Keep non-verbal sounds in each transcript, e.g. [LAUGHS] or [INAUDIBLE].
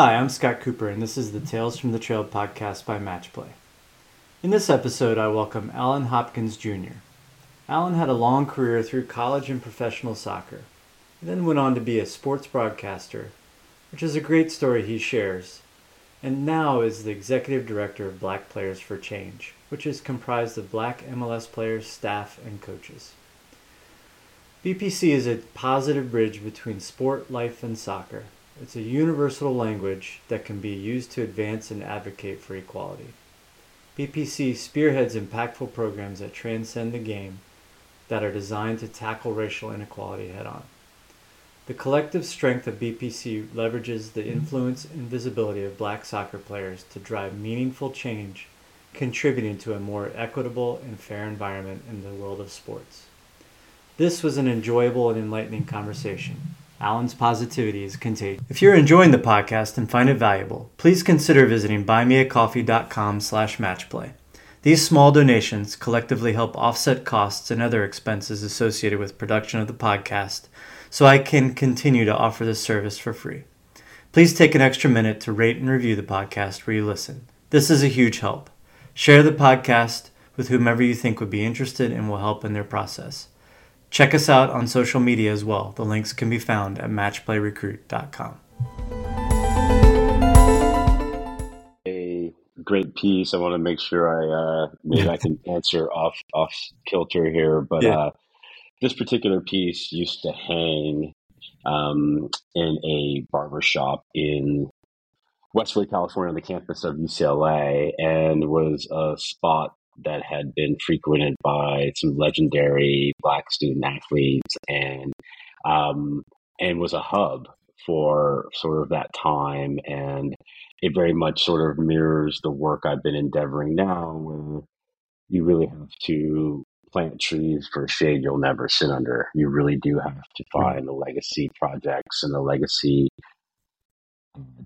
Hi, I'm Scot Cooper, and this is the Tales from the Trail podcast by Matchplay. In this episode, I welcome Allen Hopkins Jr. Allen had a long career through college and professional soccer. He then went on to be a sports broadcaster, which is a great story he shares, and now is the executive director of Black Players for Change, which is comprised of black MLS players, staff, and coaches. BPC is a positive bridge between sport, life, and soccer. It's a universal language that can be used to advance and advocate for equality. BPC spearheads impactful programs that transcend the game that are designed to tackle racial inequality head on. The collective strength of BPC leverages the influence and visibility of black soccer players to drive meaningful change, contributing to a more equitable and fair environment in the world of sports. This was an enjoyable and enlightening conversation. Allen's positivity is contagious. If you're enjoying the podcast and find it valuable, please consider visiting buymeacoffee.com slash matchplay. These small donations collectively help offset costs and other expenses associated with production of the podcast so I can continue to offer this service for free. Please take an extra minute to rate and review the podcast where you listen. This is a huge help. Share the podcast with whomever you think would be interested and will help in their process. Check us out on social media as well. The links can be found at matchplayrecruit.com. A great piece. I want to make sure I uh, maybe I can answer off off kilter here, but yeah. uh, this particular piece used to hang um, in a barber shop in Westlake, California, on the campus of UCLA, and was a spot that had been frequented by some legendary black student athletes and um, and was a hub for sort of that time and it very much sort of mirrors the work I've been endeavoring now where you really have to plant trees for shade you'll never sit under. You really do have to find the legacy projects and the legacy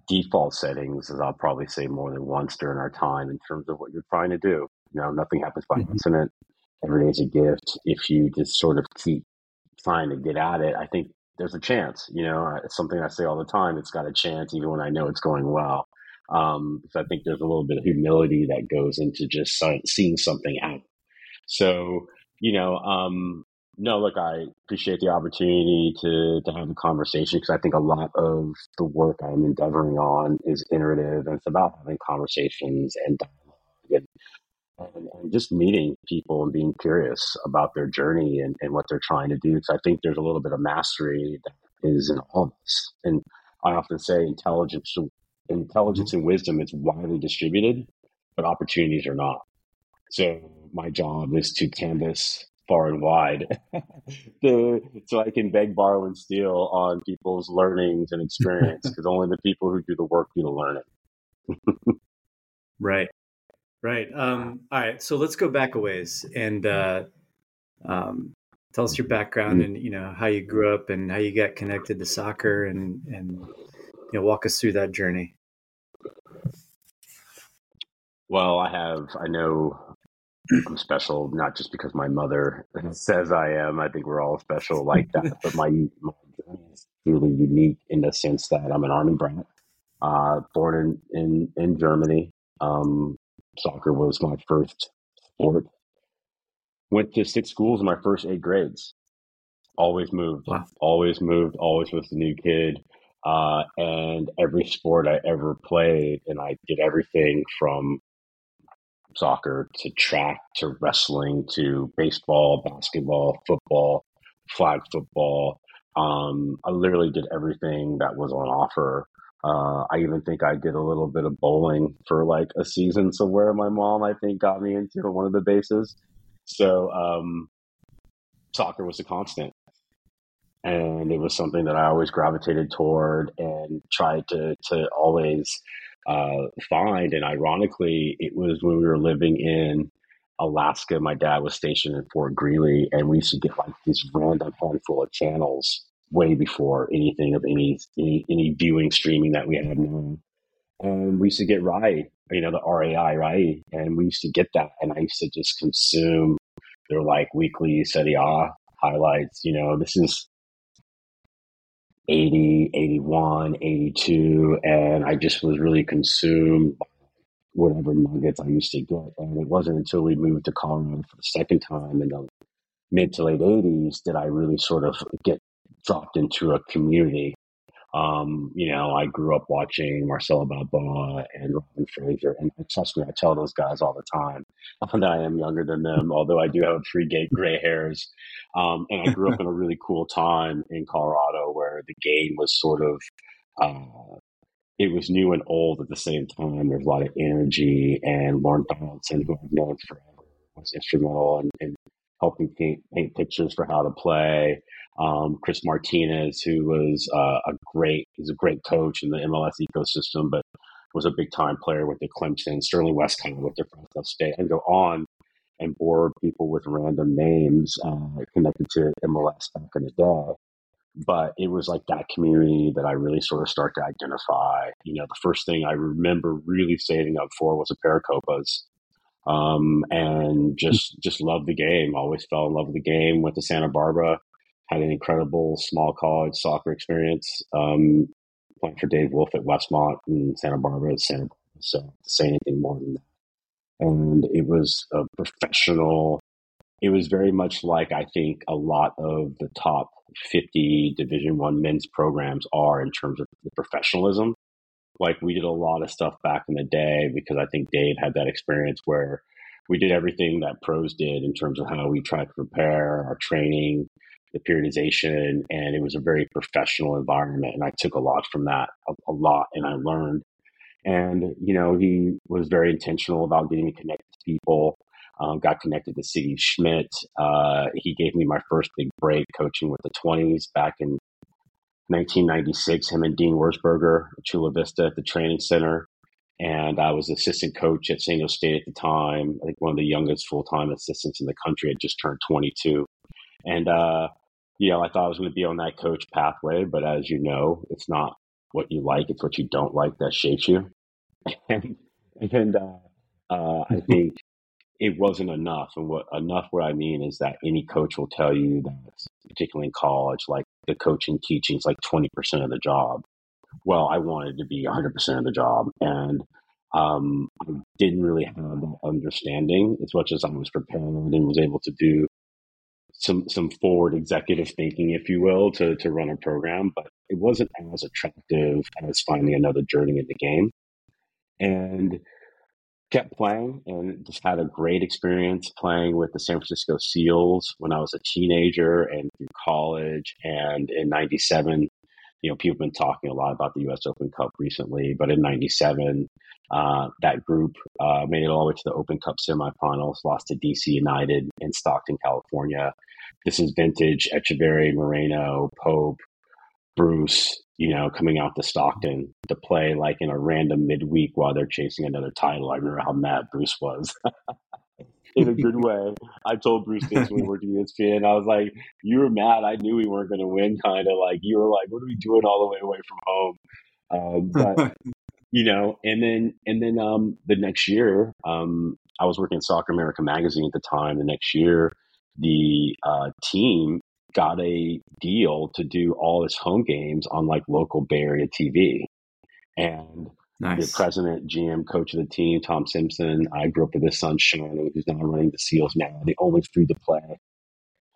default settings, as I'll probably say more than once during our time in terms of what you're trying to do. You know, nothing happens by mm-hmm. accident. Every day is a gift. If you just sort of keep trying to get at it, I think there's a chance. You know, it's something I say all the time. It's got a chance, even when I know it's going well. Um, so I think there's a little bit of humility that goes into just seeing something out. So, you know, um, no, look, I appreciate the opportunity to, to have a conversation because I think a lot of the work I'm endeavoring on is iterative and it's about having conversations and dialogue and and, and, just meeting people and being curious about their journey and, and what they're trying to do. Because I think there's a little bit of mastery that is in all of us. And I often say intelligence, intelligence and wisdom is widely distributed, but opportunities are not. So my job is to canvas far and wide [LAUGHS] so I can beg, borrow, and steal on people's learnings and experience because only the people who do the work do the learning. [LAUGHS] right. Right. Um, all right. So let's go back a ways and uh, um, tell us your background mm-hmm. and you know how you grew up and how you got connected to soccer and and you know walk us through that journey. Well, I have. I know I'm special not just because my mother [LAUGHS] says I am. I think we're all special like that. [LAUGHS] But my, my journey is truly unique in the sense that I'm an army brat, uh, born in in in Germany. Um, Soccer was my first sport. Went to six schools in my first eight grades. Always moved, wow. always moved, always was the new kid. Uh, and every sport I ever played, and I did everything from soccer to track to wrestling to baseball, basketball, football, flag football. Um, I literally did everything that was on offer uh, I even think I did a little bit of bowling for like a season somewhere. My mom, I think, got me into one of the bases. So um, soccer was a constant. And it was something that I always gravitated toward and tried to, to always uh, find. And ironically, it was when we were living in Alaska. My dad was stationed in Fort Greely, and we used to get like this random handful of channels way before anything of any any, any viewing streaming that we have now. And we used to get RAI, you know, the RAI, RAI, and we used to get that. And I used to just consume their like weekly Serie A highlights. You know, this is 80, 81, 82, and I just was really consumed by whatever nuggets I used to get. And it wasn't until we moved to Colorado for the second time in the mid to late 80s did I really sort of get dropped into a community um, you know, I grew up watching Marcelo Balboa and Robin Fraser, and trust me, I tell those guys all the time [LAUGHS] that I am younger than them, although I do have three gay gray hairs. Um, and I grew up in a really cool time in Colorado where the game was sort of, uh, it was new and old at the same time. There's a lot of energy, and Lorne Donaldson, who I've known forever, was instrumental in, in helping paint, paint pictures for how to play. Um, Chris Martinez, who was uh, a great, he's a great coach in the MLS ecosystem, but was a big time player with the Clemson, Sterling west Wescott with the Fresno State, and go on and bore people with random names uh, connected to MLS back in the day. But it was like that community that I really sort of start to identify. You know, the first thing I remember really saving up for was a pair of Copas um, and just just loved the game. Always fell in love with the game. Went to Santa Barbara, had an incredible small college soccer experience. Um, playing for Dave Wolf at Westmont and Santa Barbara, Santa Barbara. So to say anything more than that, and it was a professional. It was very much like I think a lot of the top 50 Division One men's programs are in terms of the professionalism like we did a lot of stuff back in the day because I think Dave had that experience where we did everything that pros did in terms of how we tried to prepare our training, the periodization, and it was a very professional environment. And I took a lot from that, a, a lot, and I learned. And you know, he was very intentional about getting me connected to people. Um, got connected to Sigi Schmidt. Uh, he gave me my first big break coaching with the 20s back in 1996, him and Dean Wurzburger, Chula Vista at the training center. And I was assistant coach at San Jose State at the time. I think one of the youngest full time assistants in the country. had just turned 22. And, uh, you know, I thought I was going to be on that coach pathway, but as you know, it's not what you like, it's what you don't like that shapes you. [LAUGHS] and, and uh, uh, I [LAUGHS] think it wasn't enough. And what enough, what I mean is that any coach will tell you that, particularly in college, like the coaching teaching is like 20% of the job. Well, I wanted to be 100% of the job. And um, I didn't really have that understanding as much as I was prepared and was able to do some some forward executive thinking, if you will, to to run a program. But it wasn't as attractive as finding another journey in the game. And kept playing and just had a great experience playing with the San Francisco Seals when I was a teenager and through college. And in 97, you know, people have been talking a lot about the US Open Cup recently, but in 97, uh, that group uh, made it all the way to the Open Cup semifinals, lost to DC United in Stockton, California. This is vintage Etcheverry, Moreno, Pope, Bruce, you know, coming out to Stockton to play like in a random midweek while they're chasing another title. I remember how mad Bruce was. [LAUGHS] in a good way. I told Bruce this when we worked at ESPN. I was like, "You were mad. I knew we weren't going to win." Kind of like you were like, "What are we doing all the way away from home?" Um, but [LAUGHS] you know, and then and then um, the next year, um, I was working at Soccer America magazine at the time. The next year, the uh, team got a deal to do all its home games on like local Bay Area TV. And nice. the president, GM, coach of the team, Tom Simpson, I grew up with his son, Sean, who's now running the SEALs now, the only free to play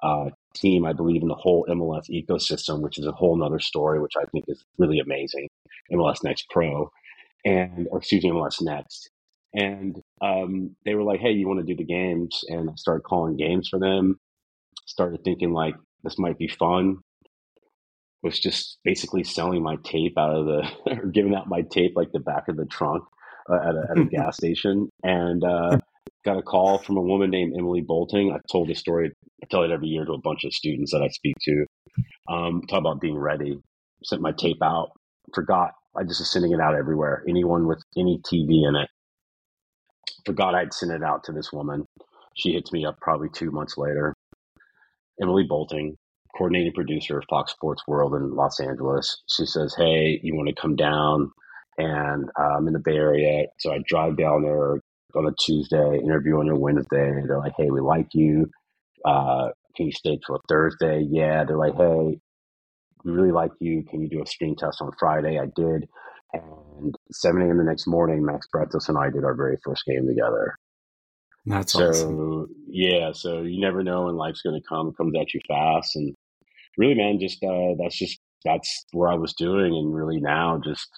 uh, team, I believe, in the whole MLS ecosystem, which is a whole nother story, which I think is really amazing. MLS Next Pro, and, or excuse me, MLS Next. And um, they were like, hey, you want to do the games? And I started calling games for them. Started thinking, like, this might be fun was just basically selling my tape out of the [LAUGHS] or giving out my tape like the back of the trunk uh, at, a, at a [LAUGHS] gas station and uh, got a call from a woman named emily bolting i told this story i tell it every year to a bunch of students that i speak to um, talk about being ready sent my tape out forgot i just was sending it out everywhere anyone with any tv in it forgot i'd sent it out to this woman she hits me up probably two months later Emily Bolting, coordinating producer of Fox Sports World in Los Angeles. She says, Hey, you want to come down? And uh, I'm in the Bay Area. So I drive down there on a Tuesday, interview on a Wednesday. They're like, Hey, we like you. Uh, can you stay till Thursday? Yeah. They're like, Hey, we really like you. Can you do a screen test on Friday? I did. And 7 a.m. the next morning, Max Bretos and I did our very first game together. That's so, awesome. yeah, so you never know when life's going to come. It comes at you fast. And really, man, just uh, that's just that's where I was doing. And really now just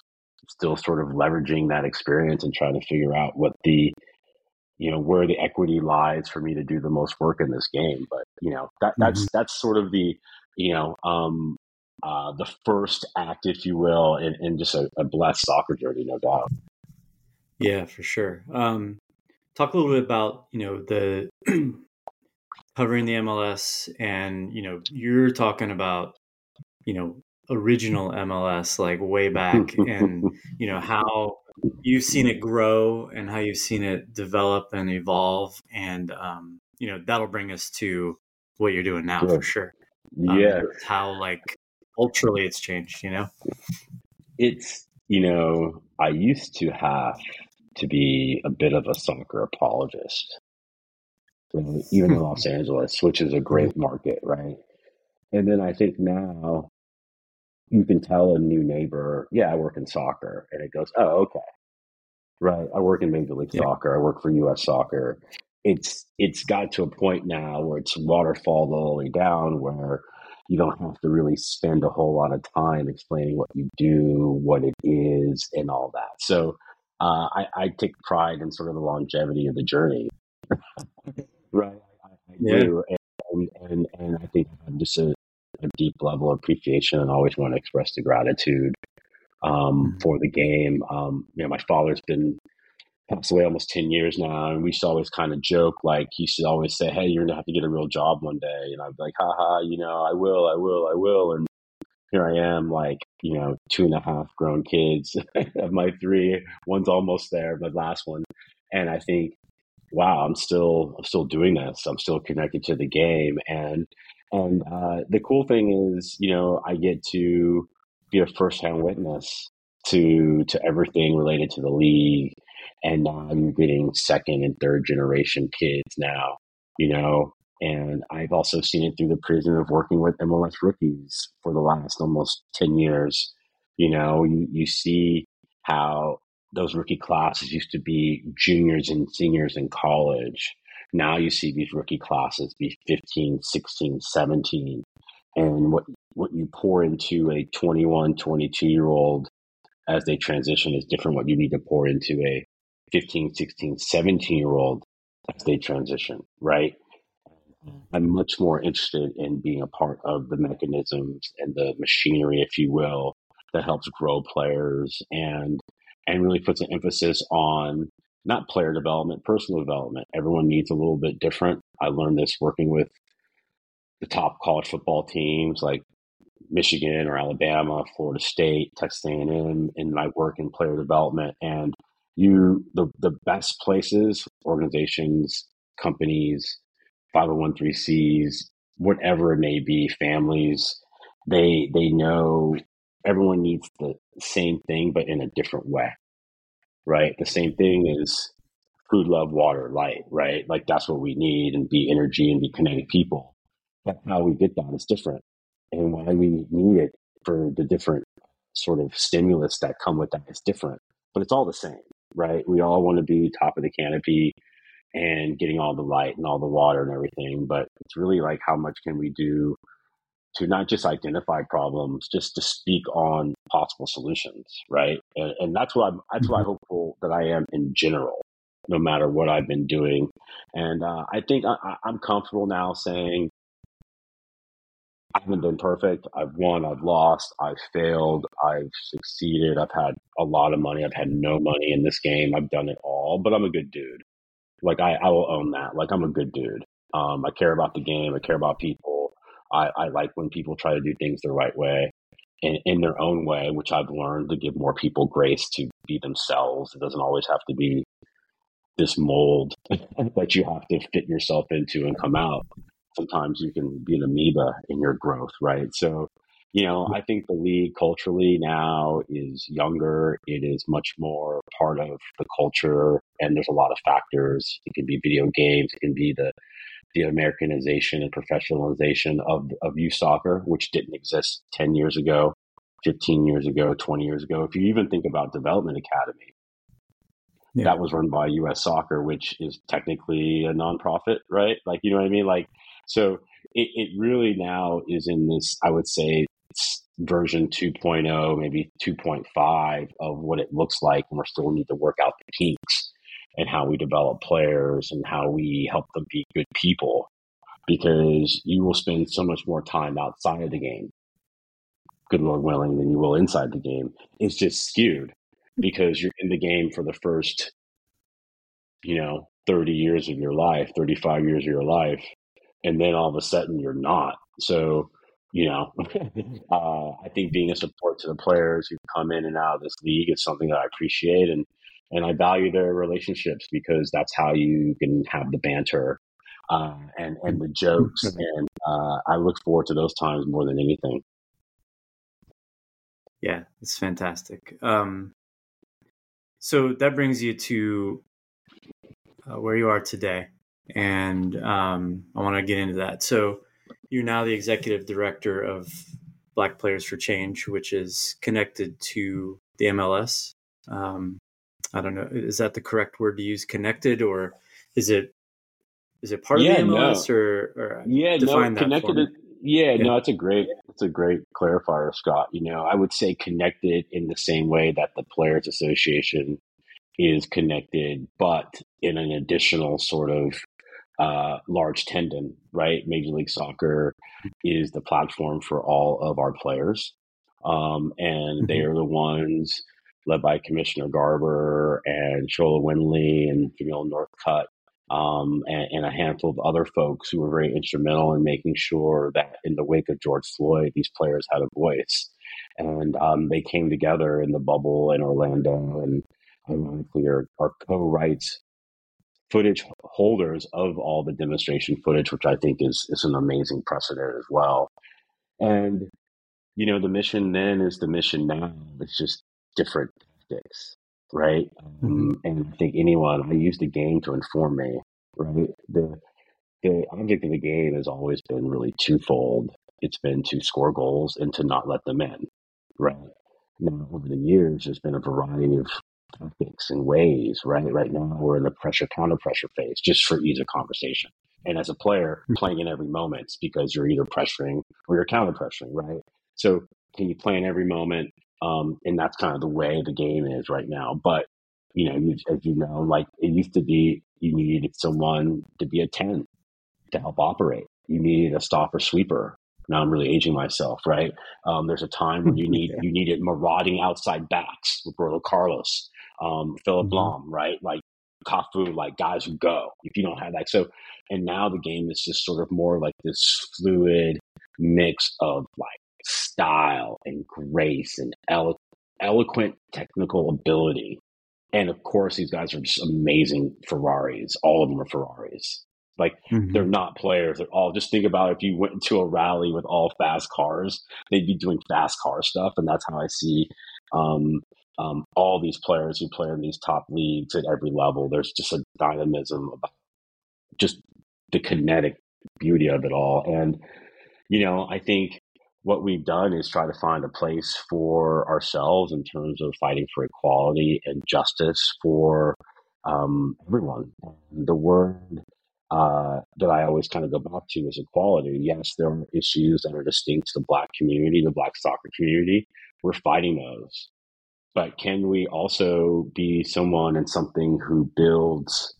still sort of leveraging that experience and trying to figure out what the you know where the equity lies for me to do the most work in this game but you know that that's mm-hmm. that's sort of the you know um uh the first act if you will in, in just a, a blessed soccer journey no doubt. Yeah for sure. Um talk a little bit about you know the [CLEARS THROAT] covering the mls and you know you're talking about you know original mls like way back [LAUGHS] and you know how you've seen it grow and how you've seen it develop and evolve and um, you know that'll bring us to what you're doing now for sure. Um, yeah. how like culturally it's changed you know it's you know i used to have to be a bit of a soccer apologist [LAUGHS] even in los angeles which is a great market right and then i think now you can tell a new neighbor, yeah, I work in soccer. And it goes, oh, okay. Right. I work in Major League yeah. Soccer. I work for US Soccer. It's it's got to a point now where it's waterfall all the way down where you don't have to really spend a whole lot of time explaining what you do, what it is, and all that. So uh, I, I, take pride in sort of the longevity of the journey. [LAUGHS] right. I, I yeah. do. And, and, and I think I'm just a, a deep level of appreciation and always want to express the gratitude um, mm-hmm. for the game. Um, you know, my father's been passed away almost 10 years now, and we used to always kind of joke, like, he to always say, Hey, you're going to have to get a real job one day. And I'd be like, haha, you know, I will, I will, I will. And here I am, like, you know, two and a half grown kids of [LAUGHS] my three. One's almost there, my last one. And I think, wow, I'm still, I'm still doing this. I'm still connected to the game. And and uh, the cool thing is, you know, I get to be a firsthand witness to to everything related to the league. And now I'm getting second and third generation kids now, you know, and I've also seen it through the prism of working with MLS rookies for the last almost 10 years. You know, you, you see how those rookie classes used to be juniors and seniors in college now you see these rookie classes be 15, 16, 17. And what, what you pour into a 21, 22 year old as they transition is different what you need to pour into a 15, 16, 17 year old as they transition, right? Mm-hmm. I'm much more interested in being a part of the mechanisms and the machinery, if you will, that helps grow players and and really puts an emphasis on not player development, personal development. Everyone needs a little bit different. I learned this working with the top college football teams like Michigan or Alabama, Florida State, Texas A&M, in my work in player development. And you, the the best places, organizations, companies, 501(c)(3)s, whatever it may be, families, they they know everyone needs the same thing, but in a different way right? The same thing is food, love, water, light, right? Like that's what we need and be energy and be connected people. But how we get that is different. And why we need it for the different sort of stimulus that come with that is different. But it's all the same, right? We all want to be top of the canopy and getting all the light and all the water and everything. But it's really like how much can we do to not just identify problems, just to speak on possible solutions, right? And, and that's what I'm that's what I mm-hmm. hopeful that I am in general, no matter what I've been doing. And uh, I think I, I'm comfortable now saying I haven't been perfect. I've won, I've lost, I've failed, I've succeeded, I've had a lot of money, I've had no money in this game. I've done it all, but I'm a good dude. Like I, I will own that. Like I'm a good dude. Um, I care about the game. I care about people. I, I like when people try to do things the right way and in their own way, which I've learned to give more people grace to be themselves. It doesn't always have to be this mold [LAUGHS] that you have to fit yourself into and come out. Sometimes you can be an amoeba in your growth, right? So, you know, I think the league culturally now is younger. It is much more part of the culture, and there's a lot of factors. It can be video games, it can be the the Americanization and professionalization of of youth soccer, which didn't exist ten years ago, fifteen years ago, twenty years ago. If you even think about Development Academy, yeah. that was run by U.S. Soccer, which is technically a nonprofit, right? Like you know what I mean? Like so, it, it really now is in this. I would say version 2.0, maybe 2.5 of what it looks like, and we still need to work out the kinks and how we develop players and how we help them be good people because you will spend so much more time outside of the game, good Lord willing, than you will inside the game. It's just skewed because you're in the game for the first, you know, 30 years of your life, 35 years of your life, and then all of a sudden you're not. So, you know, [LAUGHS] uh, I think being a support to the players who come in and out of this league is something that I appreciate. And and I value their relationships because that's how you can have the banter uh, and and the jokes, [LAUGHS] and uh, I look forward to those times more than anything. Yeah, it's fantastic. Um, so that brings you to uh, where you are today, and um, I want to get into that. So you're now the executive director of Black Players for Change, which is connected to the MLS. Um, I don't know. Is that the correct word to use? Connected, or is it is it part yeah, of the MLS, no. or, or yeah, no, connected. yeah, yeah, no, it's a great it's a great clarifier, Scot. You know, I would say connected in the same way that the Players Association is connected, but in an additional sort of uh, large tendon, right? Major League Soccer is the platform for all of our players, um, and mm-hmm. they are the ones led by Commissioner Garber and Sola Winley and Jamil Northcutt, um, and, and, a handful of other folks who were very instrumental in making sure that in the wake of George Floyd, these players had a voice. And um, they came together in the bubble in Orlando and ironically are, are co-rights footage holders of all the demonstration footage, which I think is, is an amazing precedent as well. And, you know, the mission then is the mission now. It's just different tactics, right? Mm-hmm. Um, and I think anyone, I use the game to inform me, right? The the object of the game has always been really twofold. It's been to score goals and to not let them in, right? Now, over the years, there's been a variety of tactics and ways, right? Right now, we're in the pressure counter pressure phase, just for ease of conversation. And as a player, mm-hmm. playing in every moment because you're either pressuring or you're counter pressuring, right? So, can you play in every moment? Um, and that's kind of the way the game is right now. But you know, you, as you know, like it used to be, you needed someone to be a ten to help operate. You needed a stopper sweeper. Now I'm really aging myself, right? Um, there's a time when you [LAUGHS] need you needed marauding outside backs, Roberto Carlos, um, Philipp mm-hmm. Lahm, right? Like Cafu, like guys who go. If you don't have that, so and now the game is just sort of more like this fluid mix of like style and grace and elo- eloquent technical ability. And of course, these guys are just amazing Ferraris. All of them are Ferraris. Like mm-hmm. they're not players at all. Just think about if you went to a rally with all fast cars, they'd be doing fast car stuff, and that's how I see um, um, all these players who play in these top leagues at every level. There's just a dynamism about just the kinetic beauty of it all, and you know, I think what we've done is try to find a place for ourselves in terms of fighting for equality and justice for um, everyone. The word uh, that I always kind of go back to is equality. Yes, there are issues that are distinct to the Black community, the Black soccer community. We're fighting those. But can we also be someone and something who builds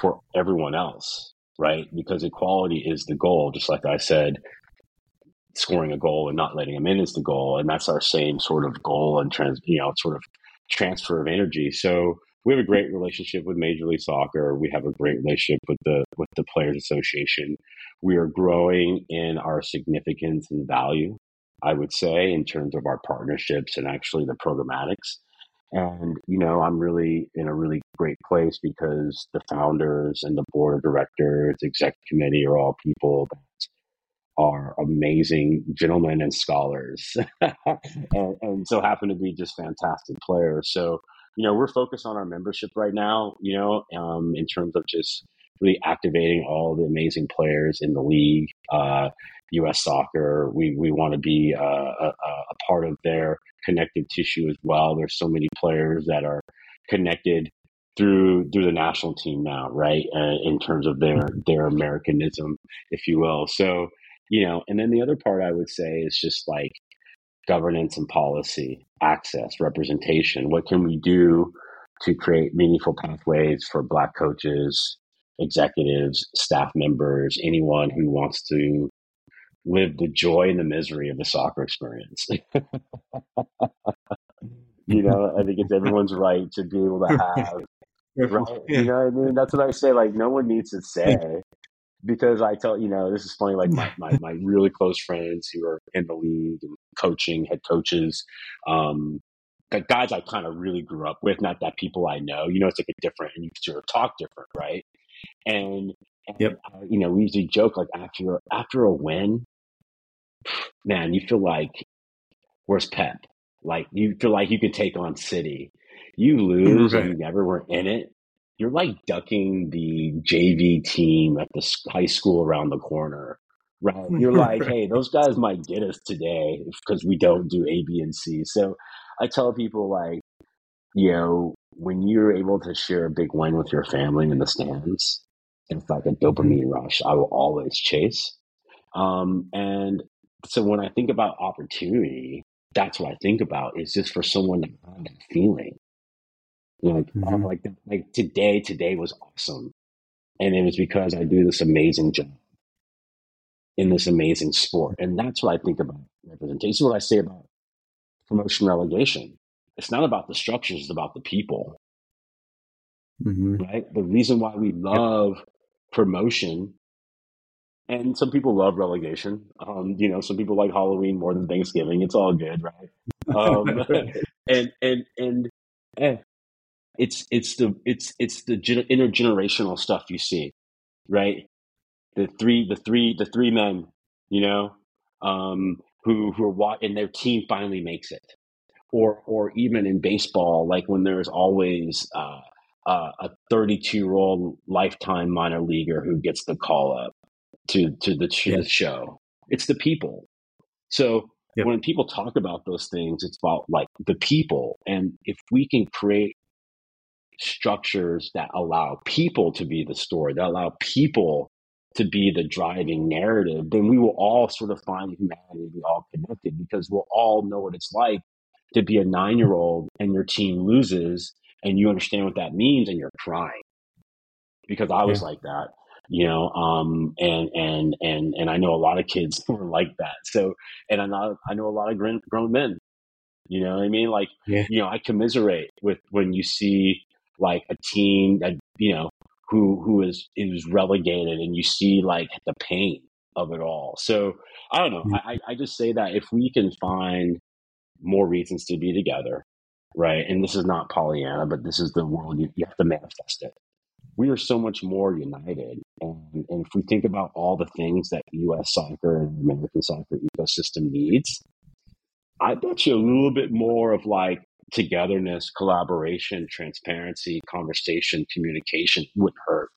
for everyone else, right? Because equality is the goal, just like I said scoring a goal and not letting them in is the goal, and that's our same sort of goal and trans, you know, sort of transfer of energy. So we have a great relationship with Major League Soccer. We have a great relationship with the with the Players Association. We are growing in our significance and value, I would say, in terms of our partnerships and actually the programmatics. And you know, I'm really in a really great place because the founders and the board of directors, exec committee are all people that are amazing gentlemen and scholars [LAUGHS] and, and, so happen to be just fantastic players so you know we're focused on our membership right now you know um, in terms of just really activating all the amazing players in the league. Uh, U.S. Soccer, we we want to be uh, a, a part of their connective tissue as well. There's so many players that are connected through through the national team now, right? Uh, in terms of their their Americanism, if you will. So you know, and then the other part I would say is just like governance and policy, access, representation. What can we do to create meaningful pathways for Black coaches, executives, staff members, anyone who wants to live the joy and the misery of the soccer experience? [LAUGHS] you know, I think it's everyone's right to be able to have. [LAUGHS] Right? You know what I mean? That's what I say. Like, no one needs to say, because I tell you know this is funny. Like my, my, my really close friends who are in the league and coaching, head coaches, um, the guys I kind of really grew up with, not that people I know. You know, it's like a different, and you sort of talk different, right? And, and yep. you know, we usually joke like after after a win, man, you feel like where's Pep? Like you feel like you could take on City. You lose right. and you never were in it you're like ducking the JV team at the high school around the corner, right? You're [LAUGHS] like, hey, those guys might get us today because we don't do A, B, and C. So I tell people, like, you know, when you're able to share a big win with your family in the stands, it's like a mm-hmm. dopamine rush I will always chase. Um, and so when I think about opportunity, that's what I think about is just for someone to have that feeling like, mm-hmm. like, like today, today was awesome. And it was because I do this amazing job in this amazing sport. And that's what I think about representation. This is what I say about promotion relegation. It's not about the structures, it's about the people. Mm-hmm. Right? The reason why we love promotion and some people love relegation. Um, you know, some people like Halloween more than Thanksgiving. It's all good, right? Um, [LAUGHS] and and and eh, it's it's the it's it's the intergenerational stuff you see, right? The three the three the three men, you know, um, who who are what and their team finally makes it, or or even in baseball, like when there's always uh, uh, a 32 year old lifetime minor leaguer who gets the call up to to the, yeah. show. It's the people. So yep. when people talk about those things, it's about like the people, and if we can create structures that allow people to be the story, that allow people to be the driving narrative, then we will all sort of find humanity be all connected because we'll all know what it's like to be a nine year old and your team loses and you understand what that means and you're crying. Because I was yeah. like that, you know, um, and and and and I know a lot of kids [LAUGHS] who are like that. So, and I know I know a lot of grown, grown men. You know what I mean? Like, yeah. you know, I commiserate with when you see like a team that you know who who is is relegated, and you see like the pain of it all. So I don't know. Mm-hmm. I, I just say that if we can find more reasons to be together, right? And this is not Pollyanna, but this is the world you, you have to manifest it. We are so much more united. And, and if we think about all the things that US soccer and American soccer ecosystem needs, I bet you a little bit more of like togetherness, collaboration, transparency, conversation, communication wouldn't hurt.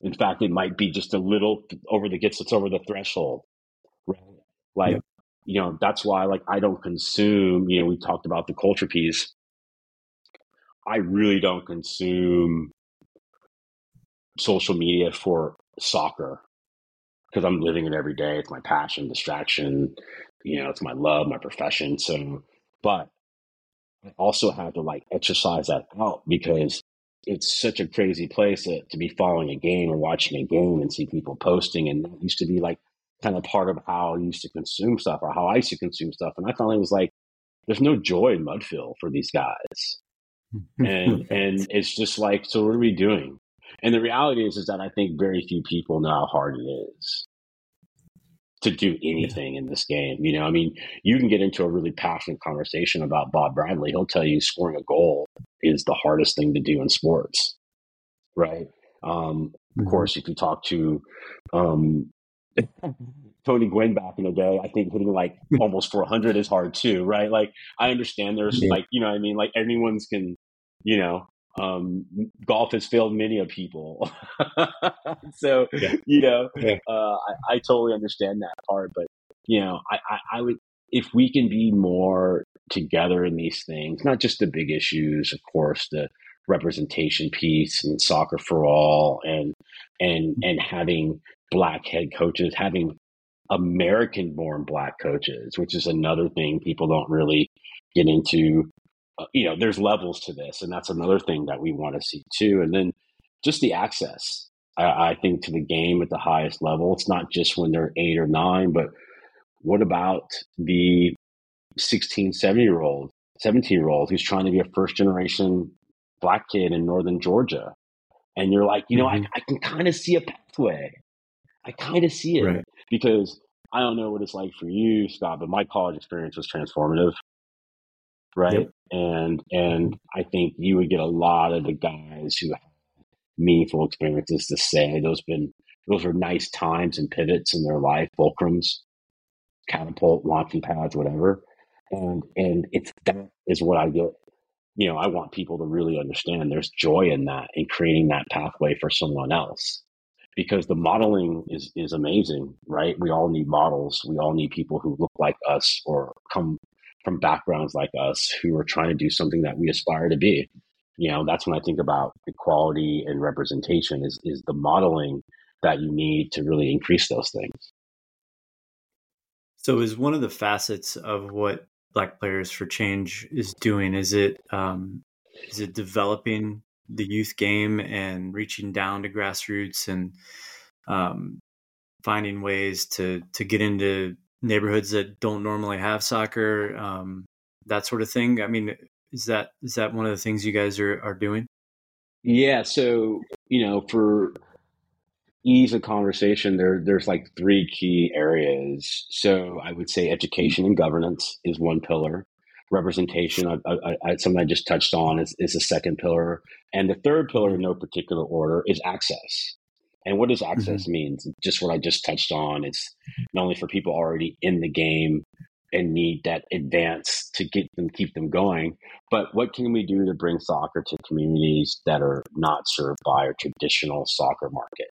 In fact, it might be just a little over the gets it's over the threshold, right? Like, yeah. you know, that's why like I don't consume. You know, we talked about the culture piece. I really don't consume social media for soccer because I'm living it every day. It's my passion, distraction. You know, it's my love, my profession. So, but I also had to like exercise that out because it's such a crazy place to, to be following a game or watching a game and see people posting. And that used to be like kind of part of how I used to consume stuff or how I used to consume stuff. And I finally was like, there's no joy in Mudville for these guys. [LAUGHS] and and it's just like, so what are we doing? And the reality is is that I think very few people know how hard it is to do anything in this game. You know, I mean, you can get into a really passionate conversation about Bob Bradley. He'll tell you scoring a goal is the hardest thing to do in sports, right? Um, of mm-hmm. course, if you talk to um, [LAUGHS] Tony Gwynn back in the day, I think hitting like almost 400 is hard too, right? Like, I understand there's yeah. like, you know, I mean, like anyone's can, you know, um, golf has failed many of people. [LAUGHS] so, yeah. you know, yeah. uh, I, I, totally understand that part. But, you know, I, I, I, would, if we can be more together in these things, not just the big issues, of course, the representation piece and soccer for all and, and, and having black head coaches, having American born black coaches, which is another thing people don't really get into uh, you know, there's levels to this, and that's another thing that we want to see too. And then just the access, I, I think, to the game at the highest level. It's not just when they're eight or nine, but what about the 16, 17 year old, 17 year old who's trying to be a first generation black kid in northern Georgia? And you're like, you know, mm-hmm. I, I can kind of see a pathway. I kind of see it right. because I don't know what it's like for you, Scot, but my college experience was transformative right? Yep. And and I think you would get a lot of the guys who have meaningful experiences to say those been those are nice times and pivots in their life, fulcrums, catapult, launching pads, whatever. And and it's that is what I get. You know, I want people to really understand there's joy in that in creating that pathway for someone else. Because the modeling is is amazing, right? We all need models. We all need people who look like us or come from backgrounds like us who are trying to do something that we aspire to be. You know, that's when I think about equality and representation is is the modeling that you need to really increase those things. So, is one of the facets of what Black Players for Change is doing? Is it um, is it developing the youth game and reaching down to grassroots and um, finding ways to to get into neighborhoods that don't normally have soccer, um, that sort of thing. I mean, is that is that one of the things you guys are are doing? Yeah. So you know, for ease of conversation, there there's like three key areas. So I would say education and governance is one pillar. Representation, I, I, I, something I just touched on, is, is the second pillar, and the third pillar, in no particular order, is access. And what does access mm-hmm. mean? Just what I just touched on. It's not only for people already in the game and need that advance to get them keep them going, but what can we do to bring soccer to communities that are not served by a traditional soccer market?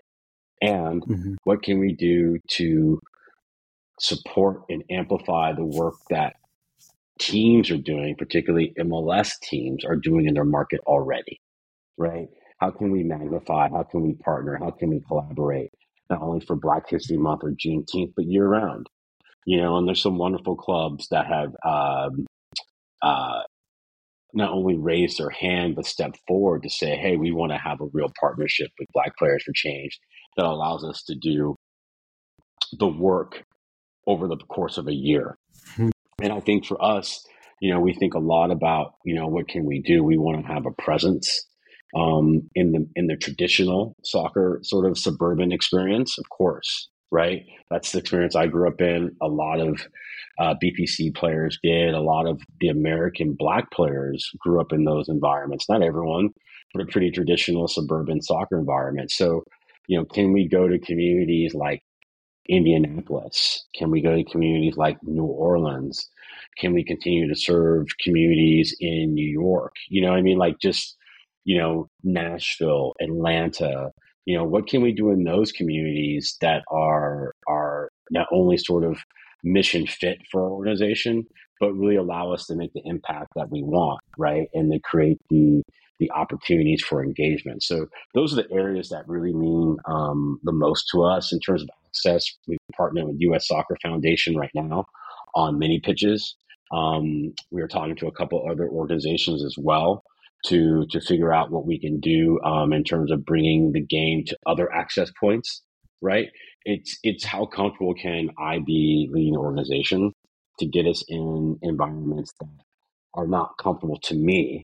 And mm-hmm. what can we do to support and amplify the work that teams are doing, particularly MLS teams are doing in their market already, right? How can we magnify? How can we partner? How can we collaborate? Not only for Black History Month or Juneteenth, but year round. You know, and there's some wonderful clubs that have um, uh, not only raised their hand but stepped forward to say, "Hey, we want to have a real partnership with Black Players for Change that allows us to do the work over the course of a year." Hmm. And I think for us, you know, we think a lot about, you know, what can we do? We want to have a presence um, in the in the traditional soccer sort of suburban experience, of course, right? That's the experience I grew up in. A lot of uh, BPC players did. A lot of the American black players grew up in those environments. Not everyone, but a pretty traditional suburban soccer environment. So, you know, can we go to communities like Indianapolis? Can we go to communities like New Orleans? Can we continue to serve communities in New York? You know, I mean, like just you know, Nashville, Atlanta, you know, what can we do in those communities that are are not only sort of mission fit for our organization, but really allow us to make the impact that we want, right? And to create the the opportunities for engagement. So those are the areas that really mean um, the most to us in terms of access. We partner with U.S. Soccer Foundation right now on mini pitches. Um, we are talking to a couple other organizations as well to to figure out what we can do um, in terms of bringing the game to other access points. Right? It's it's how comfortable can I be leading an organization to get us in environments that are not comfortable to me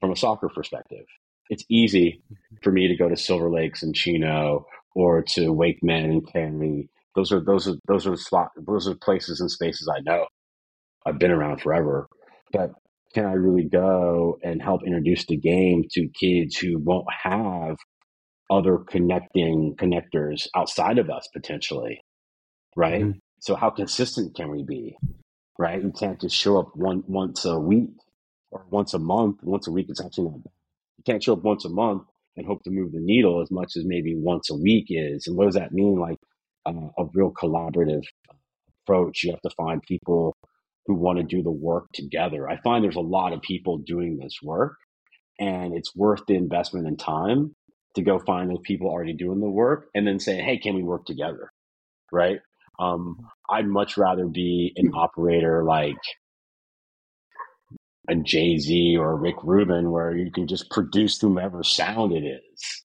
from a soccer perspective. It's easy for me to go to Silver Lakes and Chino or to Wake WakeMed and Cary. Those are those are those are spot those are places and spaces I know. I've been around forever. But can I really go and help introduce the game to kids who won't have other connecting connectors outside of us potentially, right? Mm-hmm. So how consistent can we be, right? You can't just show up one once a week or once a month. Once a week, it's actually not bad. You can't show up once a month and hope to move the needle as much as maybe once a week is. And what does that mean? Like uh, a real collaborative approach. You have to find people who want to do the work together. I find there's a lot of people doing this work, and it's worth the investment in time to go find those people already doing the work and then say, hey, can we work together? Right? Um, I'd much rather be an operator like a Jay Z or Rick Rubin, where you can just produce whomever sound it is,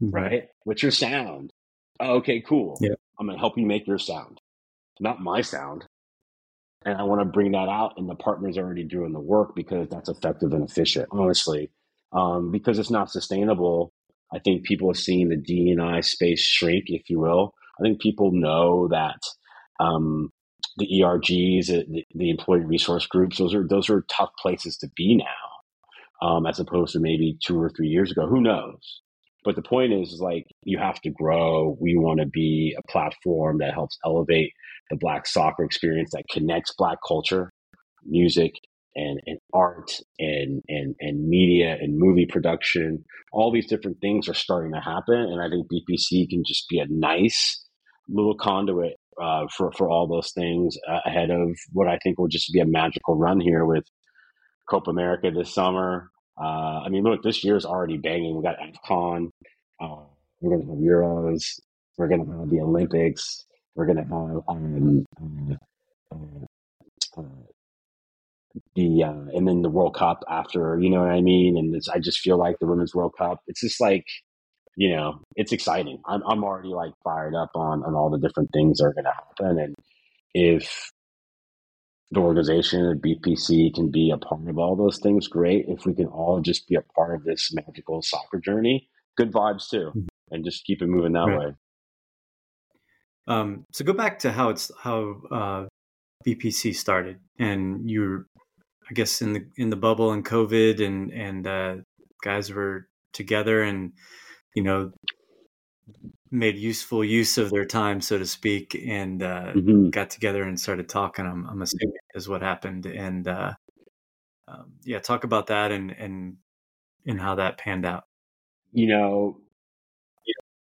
right? What's your sound? Oh, okay, cool. Yeah. I'm going to help you make your sound, not my sound. And I want to bring that out, and the partner's are already doing the work because that's effective and efficient, honestly. Um, because it's not sustainable. I think people are seeing the D and I space shrink, if you will. I think people know that um, the ERGs, the, the, employee resource groups, those are those are tough places to be now, um, as opposed to maybe two or three years ago. Who knows? But the point is, is like you have to grow. We want to be a platform that helps elevate the Black soccer experience, that connects Black culture, music, and, and art, and, and and media and movie production. All these different things are starting to happen, and I think BPC can just be a nice little conduit uh, for for all those things uh, ahead of what I think will just be a magical run here with Copa America this summer. Uh, I mean, look, this year's already banging. We got AFCON. Uh, we're going to have Euros. We're going to have the Olympics. We're going to have um, uh, uh, the and then the World Cup after. You know what I mean? And I just feel like the Women's World Cup. It's just like you know, it's exciting. I'm I'm already like fired up on on all the different things that are going to happen, and if the organization at BPC can be a part of all those things, great. If we can all just be a part of this magical soccer journey, good vibes too, mm-hmm. and just keep it moving that right. way. Um, so go back to how it's how uh, BPC started, and you are I guess, in the in the bubble and COVID, and and uh, guys were together and you know, made useful use of their time, so to speak, and uh, mm-hmm. got together and started talking. I'm, I'm assuming is what happened, and uh, um, yeah, talk about that and and and how that panned out. You know,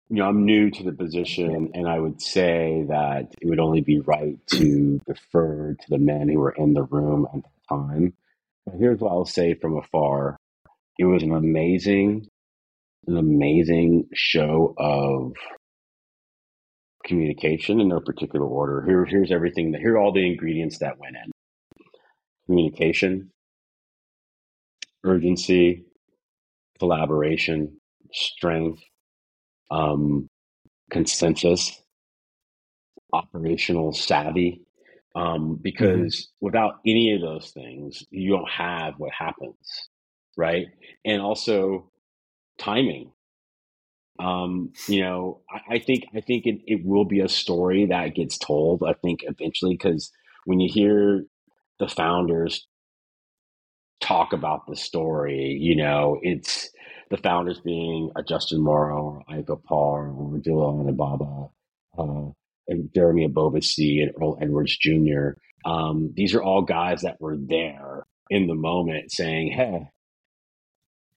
you know, I'm new to the position, and I would say that it would only be right to defer to the men who were in the room at the time. But here's what I'll say from afar: it was an amazing an amazing show of communication in no particular order. Here, here's everything. Here are all the ingredients that went in: communication, urgency, collaboration, strength, um, consensus, operational savvy. Um, because mm-hmm. without any of those things, you don't have what happens, right? And also timing. Um, you know, I, I, think I think it, it will be a story that gets told. I think eventually, because when you hear the founders talk about the story, you know, it's the founders being a Justin Morrow or Opar or Dylan Baba, uh, and Jeremy Ebobisse and Earl Edwards Jr. Um, these are all guys that were there in the moment saying, hey,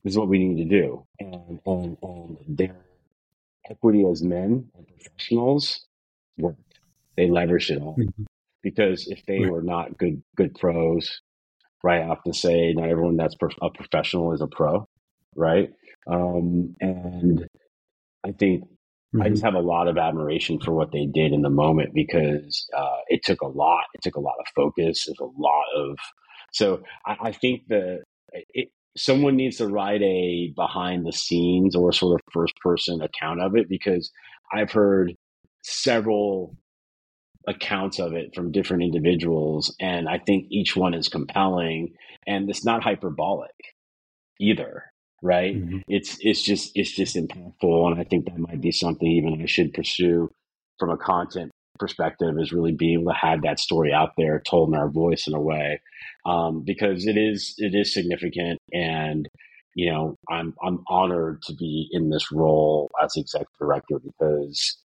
this is what we need to do. And, and, and their equity as men and professionals worked. They leveraged it all. Mm-hmm. Because if they right. were not good, good pros, right? I have to say, not everyone that's a professional is a pro, right? Um, and I think mm-hmm. I just have a lot of admiration for what they did in the moment because uh, it took a lot. It took a lot of focus. It's a lot of so I, I think the it, someone needs to write a behind the scenes or sort of first person account of it because I've heard several accounts of it from different individuals and I think each one is compelling and it's not hyperbolic either right mm-hmm. it's it's just it's just impactful and I think that might be something even I should pursue from a content perspective is really being able to have that story out there told in our voice in a way um, because it is it is significant and you know I'm I'm honored to be in this role as executive director because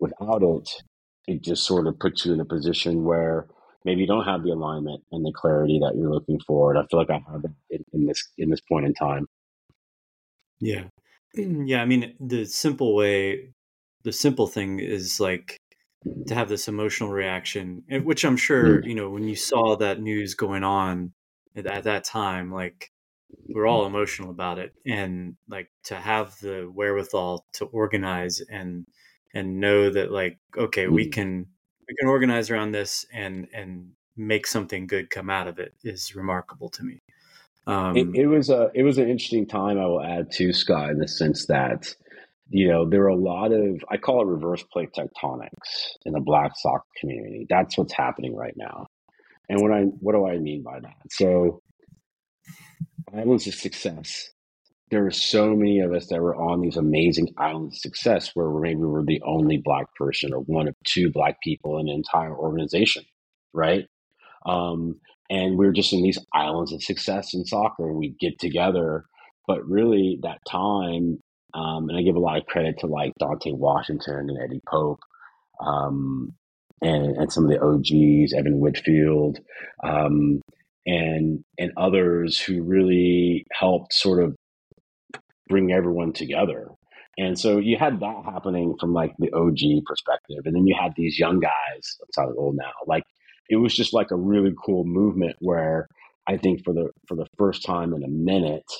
without it it just sort of puts you in a position where maybe you don't have the alignment and the clarity that you're looking for and I feel like I have it in, this in this point in time Yeah. [CLEARS THROAT] Yeah. I mean, the simple way, the simple thing is like to have this emotional reaction, which I'm sure, mm. you know, when you saw that news going on at, at that time, like we're all emotional about it. And like to have the wherewithal to organize and, and know that like, okay, we mm. can, we can organize around this and, and make something good come out of it is remarkable to me. Um, it, it, was a it was an interesting time. I will add to Scot in the sense that you know there are a lot of I call it reverse plate tectonics in the black soccer community. That's what's happening right now. And what I what do I mean by that? So islands of success. There are so many of us that were on these amazing islands of success where maybe we were the only black person or one of two black people in an entire organization, right? Um, and we are just in these islands of success in soccer and we get together but really that time um, and i give a lot of credit to like dante washington and eddie pope um, and, and some of the og's evan whitfield um, and and others who really helped sort of bring everyone together and so you had that happening from like the OG perspective. And then you had these young guys, I'm sounding old now, like it was just like a really cool movement where I think for the for the first time in a minute,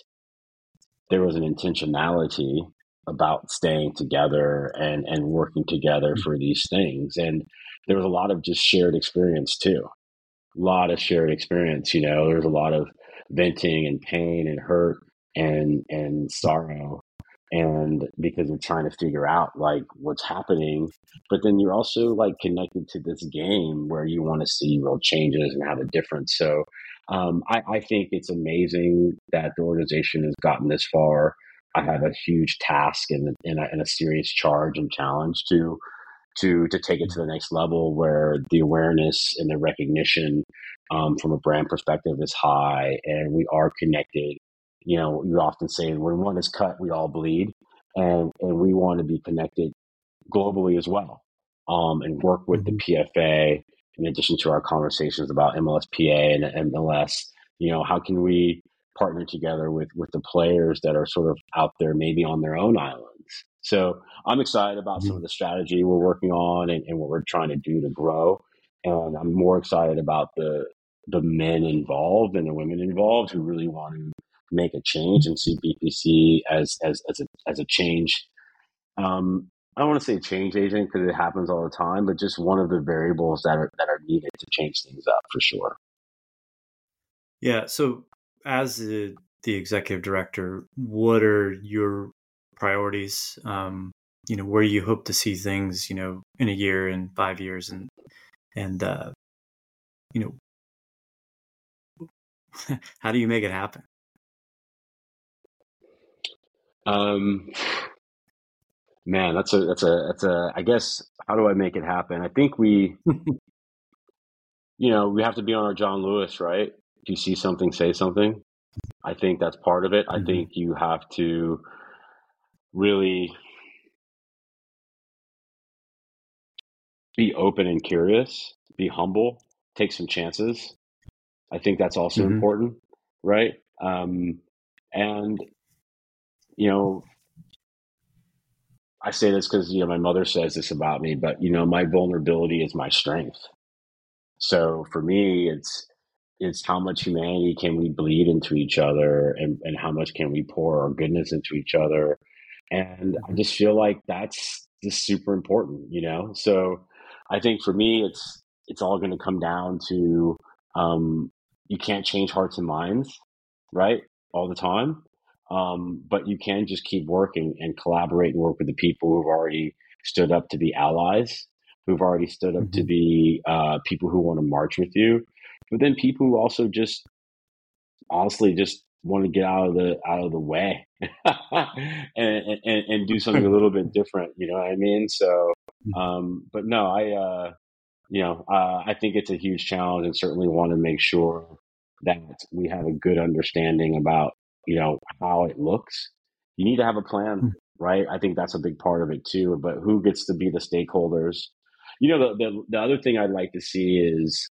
there was an intentionality about staying together and and working together mm. for these things, and there was a lot of just shared experience too. A lot of shared experience, you know. There's a lot of venting and pain and hurt and and sorrow and because you're trying to figure out like what's happening but then you're also like connected to this game where you want to see real changes and have a difference so um, I, I, think it's amazing that the organization has gotten this far i have a huge task and, and, a, and a serious charge and challenge to to to take it to the next level where the awareness and the recognition um, from a brand perspective is high and we are connected you know, you often say when one is cut, we all bleed, and and we want to be connected globally as well, um, and work with mm-hmm. the PFA in addition to our conversations about MLSPA and MLS. You know, how can we partner together with with the players that are sort of out there, maybe on their own islands? So I'm excited about mm-hmm. some of the strategy we're working on and, and what we're trying to do to grow. And I'm more excited about the the men involved and the women involved who really want to make a change and see BPC as as as a as a change. Um, I don't want to say change agent because it happens all the time, but just one of the variables that are that are needed to change things up for sure. Yeah. So, as the the executive director, what are your priorities? Um, you know, where you hope to see things, you know, in a year and five years, and and uh, you know, [LAUGHS] how do you make it happen? Um, man, that's a that's a that's a. I guess how do I make it happen? I think we, [LAUGHS] you know, we have to be on our John Lewis, right? If you see something, say something. I think that's part of it. Mm-hmm. I think you have to really be open and curious, be humble, take some chances. I think that's also mm-hmm. important, right? Um, and you know, I say this because you know my mother says this about me, but you know my vulnerability is my strength. So for me, it's it's how much humanity can we bleed into each other, and and how much can we pour our goodness into each other, and I just feel like that's just super important, you know. So I think for me, it's it's all going to come down to um, you can't change hearts and minds, right, all the time. Um, but you can just keep working and collaborate and work with the people who've already stood up to be allies, who've already stood up mm-hmm. to be uh, people who want to march with you, but then people who also just honestly just want to get out of the out of the way [LAUGHS] and, and, and do [LAUGHS] something a little bit different. You know what I mean? So, mm. um, but no, I uh, you know uh, I think it's a huge challenge, and certainly want to make sure that we have a good understanding about you know, how it looks. You need to have a plan, mm-hmm. right? I think that's a big part of it too. But who gets to be the stakeholders? You know, the, the, the other thing I'd like to see is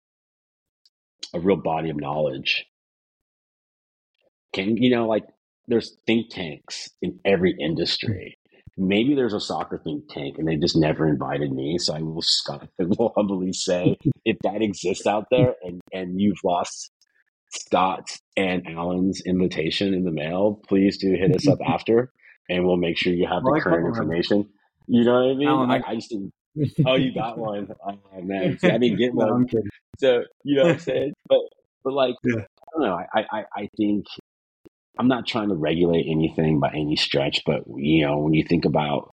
a real body of knowledge. Can you know, like there's think tanks in every industry. Maybe there's a soccer think tank and they just never invited me. So I will, [LAUGHS] [LAUGHS] will humbly say if that exists out there and, and you've lost Scot's and Allen's invitation in the mail, please do hit us up [LAUGHS] after and we'll make sure you have well, the current information. You know what I mean? Alan, I, I, just didn't. [LAUGHS] Oh, you got one. Oh man, See, I didn't get one. No, so you know what I'm saying? [LAUGHS] But but like yeah. I don't know. I, I I think I'm not trying to regulate anything by any stretch, but you know when you think about